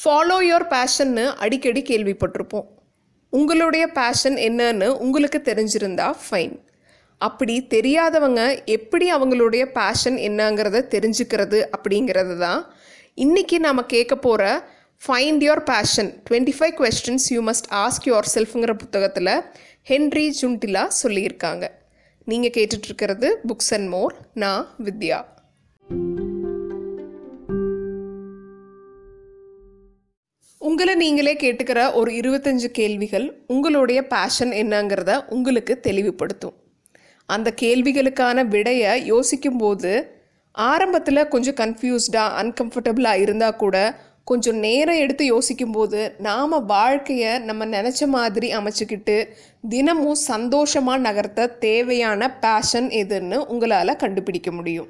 Follow your பேஷன்னு அடிக்கடி கேள்விப்பட்டிருப்போம். உங்களுடைய பேஷன் என்னன்னு உங்களுக்கு தெரிஞ்சிருந்தா ஃபைன் அப்படி தெரியாதவங்க எப்படி அவங்களுடைய பேஷன் என்னங்கிறத தெரிஞ்சுக்கிறது அப்படிங்கிறது தான் இன்றைக்கி நாம் கேட்க போகிற find your passion twenty five questions you must ask your செல்ஃப்ங்கிற புத்தகத்தில் ஹென்ரி ஜுண்டிலா சொல்லியிருக்காங்க. நீங்கள் கேட்டுட்ருக்கிறது புக்ஸ் அண்ட் மோர் நான் வித்யா. உங்களை நீங்களே கேட்டுக்கிற ஒரு இருபத்தஞ்சு கேள்விகள் உங்களுடைய பேஷன் என்னங்கிறத உங்களுக்கு தெளிவுபடுத்தும். அந்த கேள்விகளுக்கான விடையை யோசிக்கும்போது ஆரம்பத்தில் கொஞ்சம் கன்ஃபியூஸ்டாக அன்கம்ஃபர்டபுளாக இருந்தால் கூட கொஞ்சம் நேரம் எடுத்து யோசிக்கும்போது நாம் வாழ்க்கையை நம்ம நினச்ச மாதிரி அமைச்சுக்கிட்டு தினமும் சந்தோஷமாக நகர்த்த தேவையான பேஷன் எதுன்னு உங்களால் கண்டுபிடிக்க முடியும்.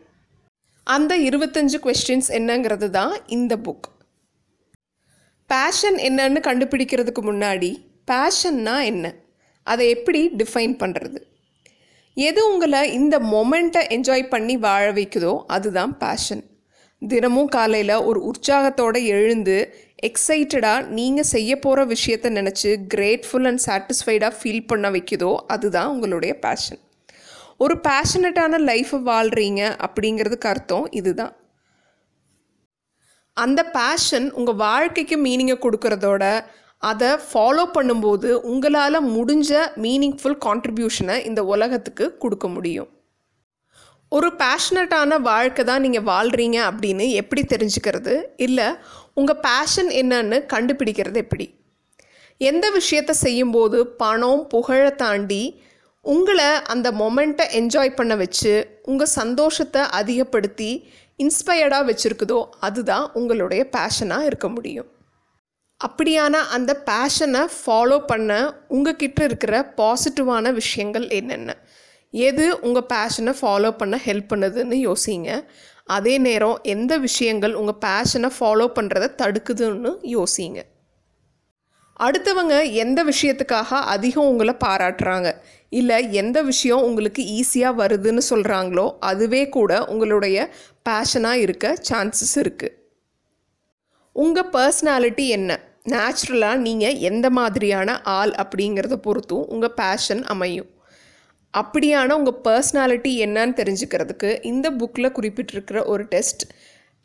அந்த இருபத்தஞ்சு கொஸ்டின்ஸ் என்னங்கிறது தான் இந்த புக் பேஷன் என்னன்னு கண்டுபிடிக்கிறதுக்கு முன்னாடி பேஷன்னா என்ன? அதை எப்படி டிஃபைன் பண்ணுறது எது உங்களை இந்த மொமெண்ட்டை என்ஜாய் பண்ணி வாழ வைக்குதோ அதுதான் பேஷன் தினமும் காலையில் ஒரு உற்சாகத்தோடு எழுந்து எக்ஸைட்டடாக நீங்கள் செய்ய போகிற விஷயத்தை நினச்சி கிரேட்ஃபுல் அண்ட் சாட்டிஸ்ஃபைடாக ஃபீல் பண்ண வைக்குதோ அதுதான் உங்களுடைய பேஷன் ஒரு பேஷனட்டான லைஃப்பை வாழ்கிறீங்க அப்படிங்கிறதுக்கு அர்த்தம் இதுதான். அந்த பேஷன் உங்கள் வாழ்க்கைக்கு மீனிங்கை கொடுக்கறதோட அதை ஃபாலோ பண்ணும்போது உங்களால் முடிஞ்ச மீனிங்ஃபுல் கான்ட்ரிபியூஷனை இந்த உலகத்துக்கு கொடுக்க முடியும். ஒரு பேஷனட்டான வாழ்க்கை தான் நீங்கள் வாழ்கிறீங்க அப்படின்னு எப்படி தெரிஞ்சுக்கிறது? இல்லை உங்கள் பேஷன் என்னன்னு கண்டுபிடிக்கிறது எப்படி? எந்த விஷயத்தை செய்யும்போது பணம் புகழை தாண்டி உங்களை அந்த மொமெண்ட்டை என்ஜாய் பண்ண வச்சு உங்கள் சந்தோஷத்தை அதிகப்படுத்தி இன்ஸ்பயர்டாக வச்சுருக்குதோ அதுதான் உங்களுடைய பேஷனாக இருக்க முடியும். அப்படியான அந்த பேஷனை ஃபாலோ பண்ண உங்ககிட்ட இருக்கிற பாசிட்டிவான விஷயங்கள் என்னென்ன? எது உங்கள் பேஷனை ஃபாலோ பண்ண ஹெல்ப் பண்ணுதுன்னு யோசிங்க. அதே நேரம் எந்த விஷயங்கள் உங்கள் பேஷனை ஃபாலோ பண்ணுறதை தடுக்குதுன்னு யோசிங்க. அடுத்தவங்க எந்த விஷயத்துக்காக அதிகம் உங்களை பாராட்டுறாங்க? இல்லை எந்த விஷயம் உங்களுக்கு ஈஸியாக வருதுன்னு சொல்கிறாங்களோ அதுவே கூட உங்களுடைய பேஷனாக இருக்க சான்சஸ் இருக்குது உங்கள் பர்சனாலிட்டி என்ன? நேச்சுரலாக நீங்கள் எந்த மாதிரியான ஆள் அப்படிங்கிறத பொறுத்தும் உங்கள் பேஷன் அமையும். அப்படியான உங்கள் பர்சனாலிட்டி என்னன்னு தெரிஞ்சுக்கிறதுக்கு இந்த புக்கில் குறிப்பிட்டிருக்கிற ஒரு டெஸ்ட்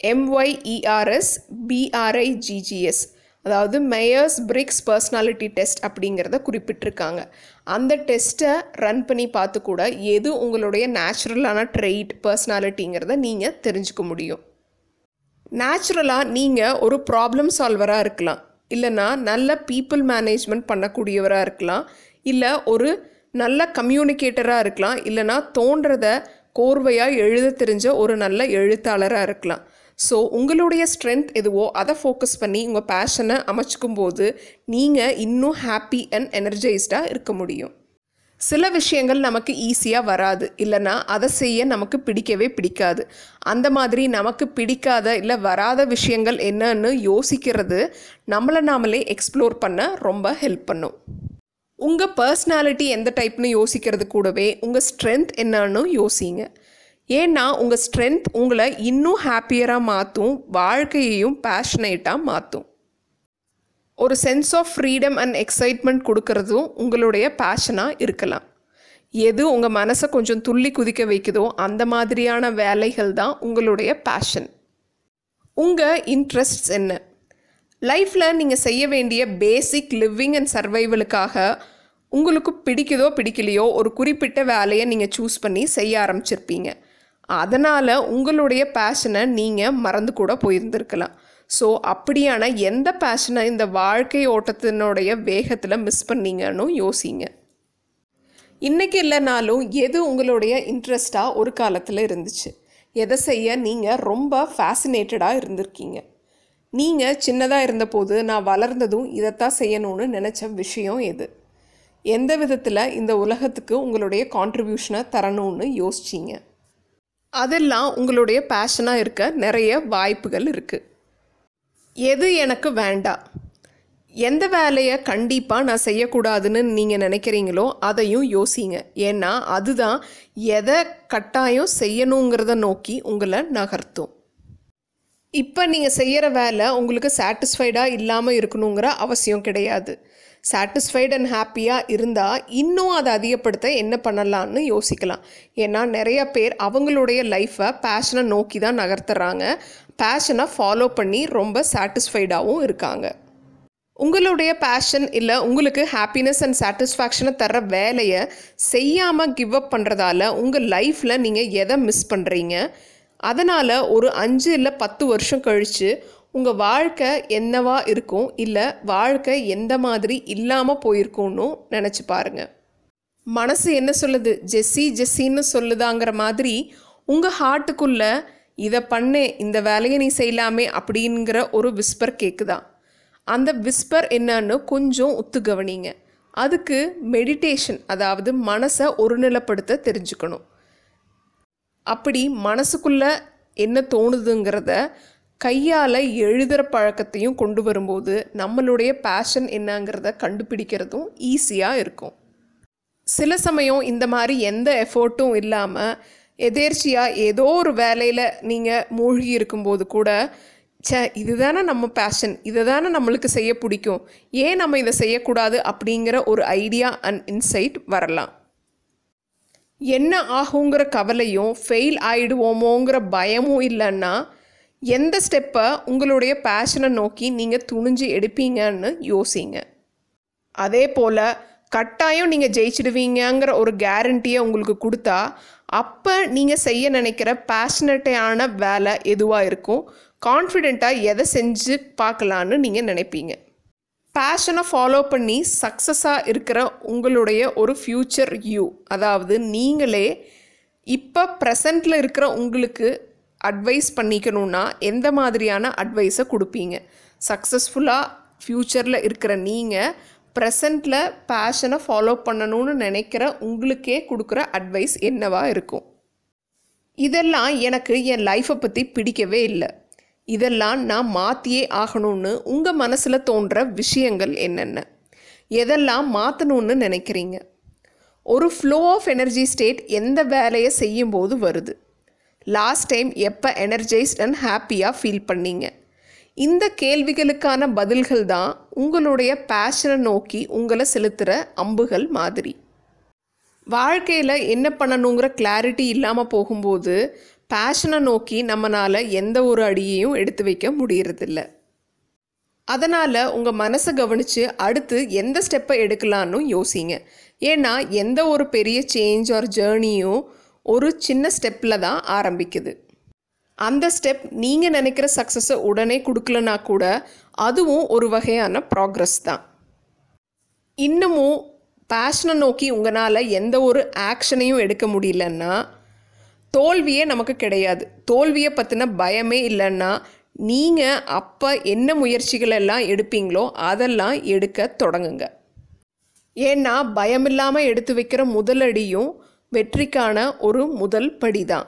எம்ஒய்இஆர்எஸ் பிஆர்ஐஜிஜிஎஸ் அதாவது மேயர்ஸ் பிரிக்ஸ் பர்சனாலிட்டி டெஸ்ட் அப்படிங்கிறத குறிப்பிட்டிருக்காங்க. அந்த டெஸ்ட்டை ரன் பண்ணி பார்த்து கூட எது உங்களுடைய நேச்சுரலான ட்ரெயிட் பர்சனாலிட்டிங்கிறத நீங்கள் தெரிஞ்சுக்க முடியும். நேச்சுரலாக நீங்கள் ஒரு ப்ராப்ளம் சால்வராக இருக்கலாம். இல்லைனா நல்ல பீப்புள் மேனேஜ்மெண்ட் பண்ணக்கூடியவராக இருக்கலாம். இல்லை ஒரு நல்ல கம்யூனிகேட்டராக இருக்கலாம். இல்லைனா தோன்றத கோர்வையாக எழுத தெரிஞ்ச ஒரு நல்ல எழுத்தாளராக இருக்கலாம். ஸோ உங்களுடைய ஸ்ட்ரென்த் எதுவோ அதை ஃபோக்கஸ் பண்ணி உங்கள் பேஷனை அமைச்சிக்கும் போது நீங்கள் இன்னும் ஹாப்பி அண்ட் எனர்ஜைஸ்டாக இருக்க முடியும். சில விஷயங்கள் நமக்கு ஈஸியாக வராது. இல்லைனா அதை செய்ய நமக்கு பிடிக்கவே பிடிக்காது. அந்த மாதிரி நமக்கு பிடிக்காத இல்லை வராத விஷயங்கள் என்னன்னு யோசிக்கிறது நம்மளை நாமளே எக்ஸ்ப்ளோர் பண்ண ரொம்ப ஹெல்ப் பண்ணும். உங்கள் பர்சனாலிட்டி எந்த டைப்னு யோசிக்கிறது கூடவே உங்கள் ஸ்ட்ரென்த் என்னன்னு யோசிங்க. ஏன்னா உங்கள் ஸ்ட்ரென்த் உங்களை இன்னும் ஹாப்பியராக மாற்றும் வாழ்க்கையையும் பேஷனேட்டாக மாற்றும் ஒரு sense of freedom and excitement கொடுக்கறதும் உங்களுடைய பேஷனாக இருக்கலாம். எது உங்கள் மனசை கொஞ்சம் துள்ளி குதிக்க வைக்குதோ அந்த மாதிரியான வேலைகள் தான் உங்களுடைய பேஷன் உங்கள் இன்ட்ரெஸ்ட்ஸ் என்ன? லைஃப்பில் நீங்கள் செய்ய வேண்டிய பேசிக் லிவிங் அண்ட் சர்வைவலுக்காக உங்களுக்கு பிடிக்குதோ பிடிக்கலையோ ஒரு குறிப்பிட்ட வேலையை நீங்கள் சூஸ் பண்ணி செய்ய ஆரம்பிச்சிருப்பீங்க. அதனால் உங்களுடைய பேஷனை நீங்கள் மறந்து கூட போயிருந்திருக்கலாம். ஸோ அப்படியான எந்த பேஷனை இந்த வாழ்க்கை ஓட்டத்தினுடைய வேகத்தில் மிஸ் பண்ணீங்கன்னு யோசிங்க. இன்றைக்கி இல்லைனாலும் எது உங்களுடைய இன்ட்ரெஸ்டாக ஒரு காலத்தில் இருந்துச்சு? எதை செய்ய நீங்கள் ரொம்ப ஃபேசினேட்டடாக இருந்திருக்கீங்க? நீங்கள் சின்னதாக இருந்தபோது நான் வளர்ந்ததும் இதைத்தான் செய்யணும்னு நினச்ச விஷயம் எது? எந்த விதத்தில் இந்த உலகத்துக்கு உங்களுடைய கான்ட்ரிபியூஷனை தரணும்னு யோசிச்சிங்க? அதெல்லாம் உங்களுடைய பேஷனாக இருக்க நிறைய வாய்ப்புகள் இருக்குது எது எனக்கு வேண்டாம் எந்த வேலையை கண்டிப்பாக நான் செய்யக்கூடாதுன்னு நீங்கள் நினைக்கிறீங்களோ அதையும் யோசிங்க. ஏன்னா அதுதான் எதை கட்டாயம் செய்யணுங்கிறத நோக்கி உங்களை நகர்த்தும். இப்போ நீங்கள் செய்கிற வேலை உங்களுக்கு சாட்டிஸ்ஃபைடாக இல்லாமல் இருக்கணுங்கிற அவசியம் கிடையாது. சாட்டிஸ்ஃபைட் அண்ட் ஹாப்பியாக இருந்தால் இன்னும் அதை அதிகப்படுத்த என்ன பண்ணலான்னு யோசிக்கலாம். ஏன்னா நிறைய பேர் அவங்களுடைய லைஃப்பை பேஷனை நோக்கி தான் நகர்த்துறாங்க. பேஷனை ஃபாலோ பண்ணி ரொம்ப சாட்டிஸ்ஃபைடாகவும் இருக்காங்க. உங்களுடைய பேஷன் இல்லை உங்களுக்கு ஹாப்பினஸ் அண்ட் சாட்டிஸ்ஃபேக்ஷனை தர வேலையை செய்யாமல் கிவ் அப் பண்ணுறதால உங்கள் லைஃப்பில் நீங்கள் எதை மிஸ் பண்ணுறீங்க அதனால் ஒரு அஞ்சு இல்லை பத்து வருஷம் கழித்து உங்கள் வாழ்க்கை என்னவா இருக்கும்? இல்லை வாழ்க்கை எந்த மாதிரி இல்லாமல் போயிருக்கும்னு நினச்சி பாருங்கள் மனசு என்ன சொல்லுது? ஜெஸ்ஸி ஜெஸ்ஸின்னு சொல்லுதாங்கிற மாதிரி உங்கள் ஹார்ட்டுக்குள்ளே இதை பண்ணு இந்த வேலையை நீ செய்யலாமே அப்படிங்கிற ஒரு விஸ்பர் கேட்குதா அந்த விஸ்பர் என்னன்னு கொஞ்சம் ஒத்து கவனிங்க. அதுக்கு மெடிடேஷன் அதாவது மனசை ஒருநிலைப்படுத்த தெரிஞ்சுக்கணும். அப்படி மனசுக்குள்ள என்ன தோணுதுங்கிறத கையால் எழுதுகிற பழக்கத்தையும் கொண்டு வரும்போது நம்மளுடைய பேஷன் என்னங்கிறத கண்டுபிடிக்கிறதும் ஈஸியாக இருக்கும். சில சமயம் இந்த மாதிரி எந்த எஃபோர்ட்டும் இல்லாமல் எதேர்ச்சியாக ஏதோ ஒரு வேலையில் நீங்கள் மூழ்கி இருக்கும்போது கூட ச்சே இதுதானே நம்ம பேஷன் இதை தானே நம்மளுக்கு செய்ய பிடிக்கும் ஏன் நம்ம இதை செய்யக்கூடாது அப்படிங்கிற ஒரு ஐடியா அண்ட் இன்சைட் வரலாம். என்ன ஆகுங்கிற கவலையும் ஃபெயில் ஆகிடுவோமோங்கிற பயமும் இல்லைன்னா எந்த ஸ்டெப்பை உங்களுடைய பேஷனை நோக்கி நீங்கள் துணிஞ்சு எடுப்பீங்கன்னு யோசிங்க. அதே போல் கட்டாயம் நீங்கள் ஜெயிச்சிடுவீங்கங்கிற ஒரு கேரண்டியை உங்களுக்கு கொடுத்தா அப்போ நீங்கள் செய்ய நினைக்கிற பேஷனட்டான வேலை எதுவாக இருக்கும்? கான்ஃபிடெண்ட்டாக எதை செஞ்சு பார்க்கலான்னு நீங்கள் நினைப்பீங்க. பேஷனை ஃபாலோ பண்ணி சக்ஸஸாக இருக்கிற உங்களுடைய ஒரு ஃப்யூச்சர் யூ அதாவது நீங்களே இப்போ ப்ரெசண்ட்டில் இருக்கிற உங்களுக்கு அட்வைஸ் பண்ணிக்கணும்னா எந்த மாதிரியான அட்வைஸை கொடுப்பீங்க? சக்ஸஸ்ஃபுல்லாக ஃப்யூச்சரில் இருக்கிற நீங்கள் ப்ரெசண்ட்டில் பேஷனை ஃபாலோ பண்ணணும்னு நினைக்கிற உங்களுக்கே கொடுக்குற அட்வைஸ் என்னவா இருக்கும்? இதெல்லாம் எனக்கு என் லைஃப்பை பற்றி பிடிக்கவே இல்லை. இதெல்லாம் நான் மாற்றியே ஆகணும்னு உங்கள் மனசில் தோன்ற விஷயங்கள் என்னென்ன? எதெல்லாம் மாற்றணும்னு நினைக்கிறீங்க? ஒரு ஃப்ளோ ஆஃப் எனர்ஜி ஸ்டேட் எந்த வேலையை செய்யும்போது வருது? லாஸ்ட் டைம் எப்போ எனர்ஜைஸ்ட் அண்ட் ஹாப்பியாக ஃபீல் பண்ணீங்க? இந்த கேள்விகளுக்கான பதில்கள் தான் உங்களுடைய பேஷனை நோக்கி உங்களை செலுத்துகிற அம்புகள் மாதிரி. வாழ்க்கையில் என்ன பண்ணணுங்கிற கிளாரிட்டி இல்லாமல் போகும்போது பேஷனை நோக்கி நம்மளால் எந்த ஒரு அடியையும் எடுத்து வைக்க முடியறதில்ல. அதனால் உங்கள் மனசை கவனித்து அடுத்து எந்த ஸ்டெப்பை எடுக்கலான்னு யோசிங்க. ஏன்னா எந்த ஒரு பெரிய சேஞ்ச் ஆர் ஜேர்னியும் ஒரு சின்ன ஸ்டெப்பில் தான் ஆரம்பிக்குது. அந்த ஸ்டெப் நீங்கள் நினைக்கிற சக்ஸஸை உடனே கொடுக்கலனா கூட அதுவும் ஒரு வகையான ப்ராக்ரஸ் தான். இன்னமும் பேஷனை நோக்கி உங்களால் எந்த ஒரு ஆக்ஷனையும் எடுக்க முடியலன்னா தோல்வியே நமக்கு கிடையாது. தோல்வியை பற்றின பயமே இல்லைன்னா நீங்கள் அப்போ என்ன முயற்சிகள் எல்லாம் எடுப்பீங்களோ அதெல்லாம் எடுக்க தொடங்குங்க. ஏன்னா பயமில்லாமல் எடுத்து வைக்கிற முதலடியும் வெற்றிக்கான ஒரு முதல் படி தான்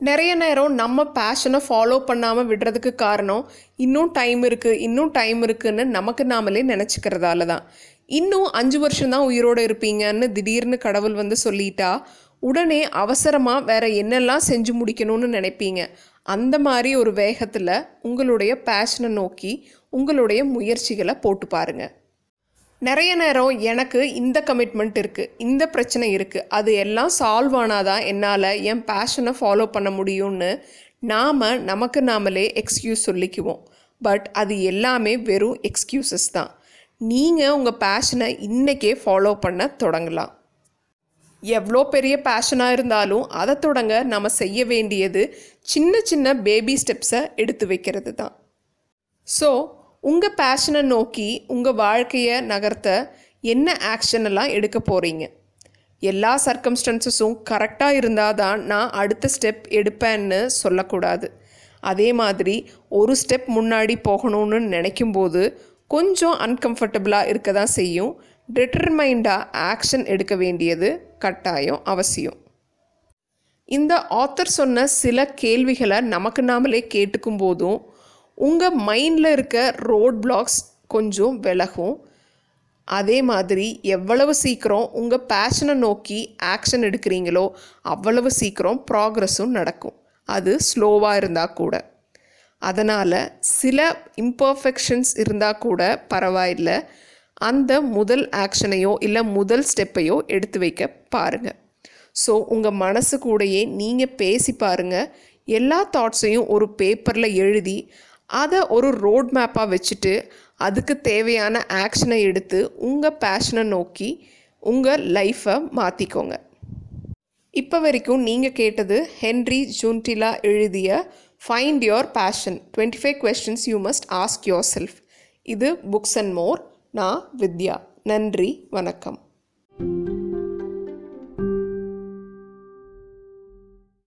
நிறைய நேரம் நம்ம பேஷனை ஃபாலோ பண்ணாமல் விடுறதுக்கு காரணம் இன்னும் டைம் இருக்குது இன்னும் டைம் இருக்குன்னு நமக்கு நாமளே நினச்சிக்கிறதால தான். இன்னும் அஞ்சு வருஷம்தான் உயிரோடு இருப்பீங்கன்னு திடீர்னு கடவுள் வந்து சொல்லிட்டா உடனே அவசரமாக வேற என்னெல்லாம் செஞ்சு முடிக்கணும்னு நினைப்பீங்க. அந்த மாதிரி ஒரு வேகத்தில் உங்களுடைய பேஷனை நோக்கி உங்களுடைய முயற்சிகளை போட்டு பாருங்கள் நிறைய நேரம் எனக்கு இந்த கமிட்மெண்ட் இருக்குது இந்த பிரச்சனை இருக்குது அது எல்லாம் சால்வ் ஆனாதான் என்னால் என் பேஷனை ஃபாலோ பண்ண முடியும்னு நாம் நமக்கு நாமளே எக்ஸ்கியூஸ் சொல்லிக்குவோம். பட் அது எல்லாமே வெறும் எக்ஸ்கியூசஸ் தான். நீங்கள் உங்கள் பேஷனை இன்றைக்கே ஃபாலோ பண்ண தொடங்கலாம். எவ்வளோ பெரிய பேஷனாக இருந்தாலும் அதை தொடங்க நம்ம செய்ய வேண்டியது சின்ன சின்ன பேபி ஸ்டெப்ஸை எடுத்து வைக்கிறது தான். ஸோ உங்கள் பேஷனை நோக்கி உங்கள் வாழ்க்கையை நகர்த்த என்ன ஆக்ஷன் எல்லாம் எடுக்க போகிறீங்க எல்லா சர்க்கம்ஸ்டன்சஸும் கரெக்டாக இருந்தால் தான் நான் அடுத்த ஸ்டெப் எடுப்பேன்னு சொல்லக்கூடாது. அதே மாதிரி ஒரு ஸ்டெப் முன்னாடி போகணும்னு நினைக்கும்போது கொஞ்சம் அன்கம்ஃபர்டபுளாக இருக்க தான் செய்யும். டிட்டர்மைண்டாக ஆக்ஷன் எடுக்க வேண்டியது கட்டாயம் அவசியம். இந்த ஆத்தர் சொன்ன சில கேள்விகளை நமக்கு நாமளே கேட்டுக்கும் போதும் உங்கள் மைண்டில் இருக்க ரோட் பிளாக்ஸ் கொஞ்சம் விலகும். அதே மாதிரி எவ்வளவு சீக்கிரம் உங்கள் பேஷனை நோக்கி ஆக்ஷன் எடுக்கிறீங்களோ அவ்வளவு சீக்கிரம் ப்ராக்ரஸும் நடக்கும். அது ஸ்லோவாக இருந்தால் கூட. அதனால் சில இம்பர்ஃபெக்ஷன்ஸ் இருந்தால் கூட பரவாயில்லை. அந்த முதல் ஆக்ஷனையோ இல்லை முதல் ஸ்டெப்பையோ எடுத்து வைக்க பாருங்கள் ஸோ உங்கள் மனசு கூடயே நீங்கள் பேசி பாருங்கள் எல்லா தாட்ஸையும் ஒரு பேப்பரில் எழுதி அதை ஒரு ரோட் மேப்பாக வச்சுட்டு அதுக்கு தேவையான ஆக்ஷனை எடுத்து உங்கள் பேஷனை நோக்கி உங்கள் லைஃப்பை மாற்றிக்கோங்க இப்போ வரைக்கும் நீங்கள் கேட்டது ஹென்ரி ஜூன்டிலா எழுதிய find your passion twenty five questions you must ask yourself இது புக்ஸ் அண்ட் மோர் நான் வித்யா. நன்றி. வணக்கம்.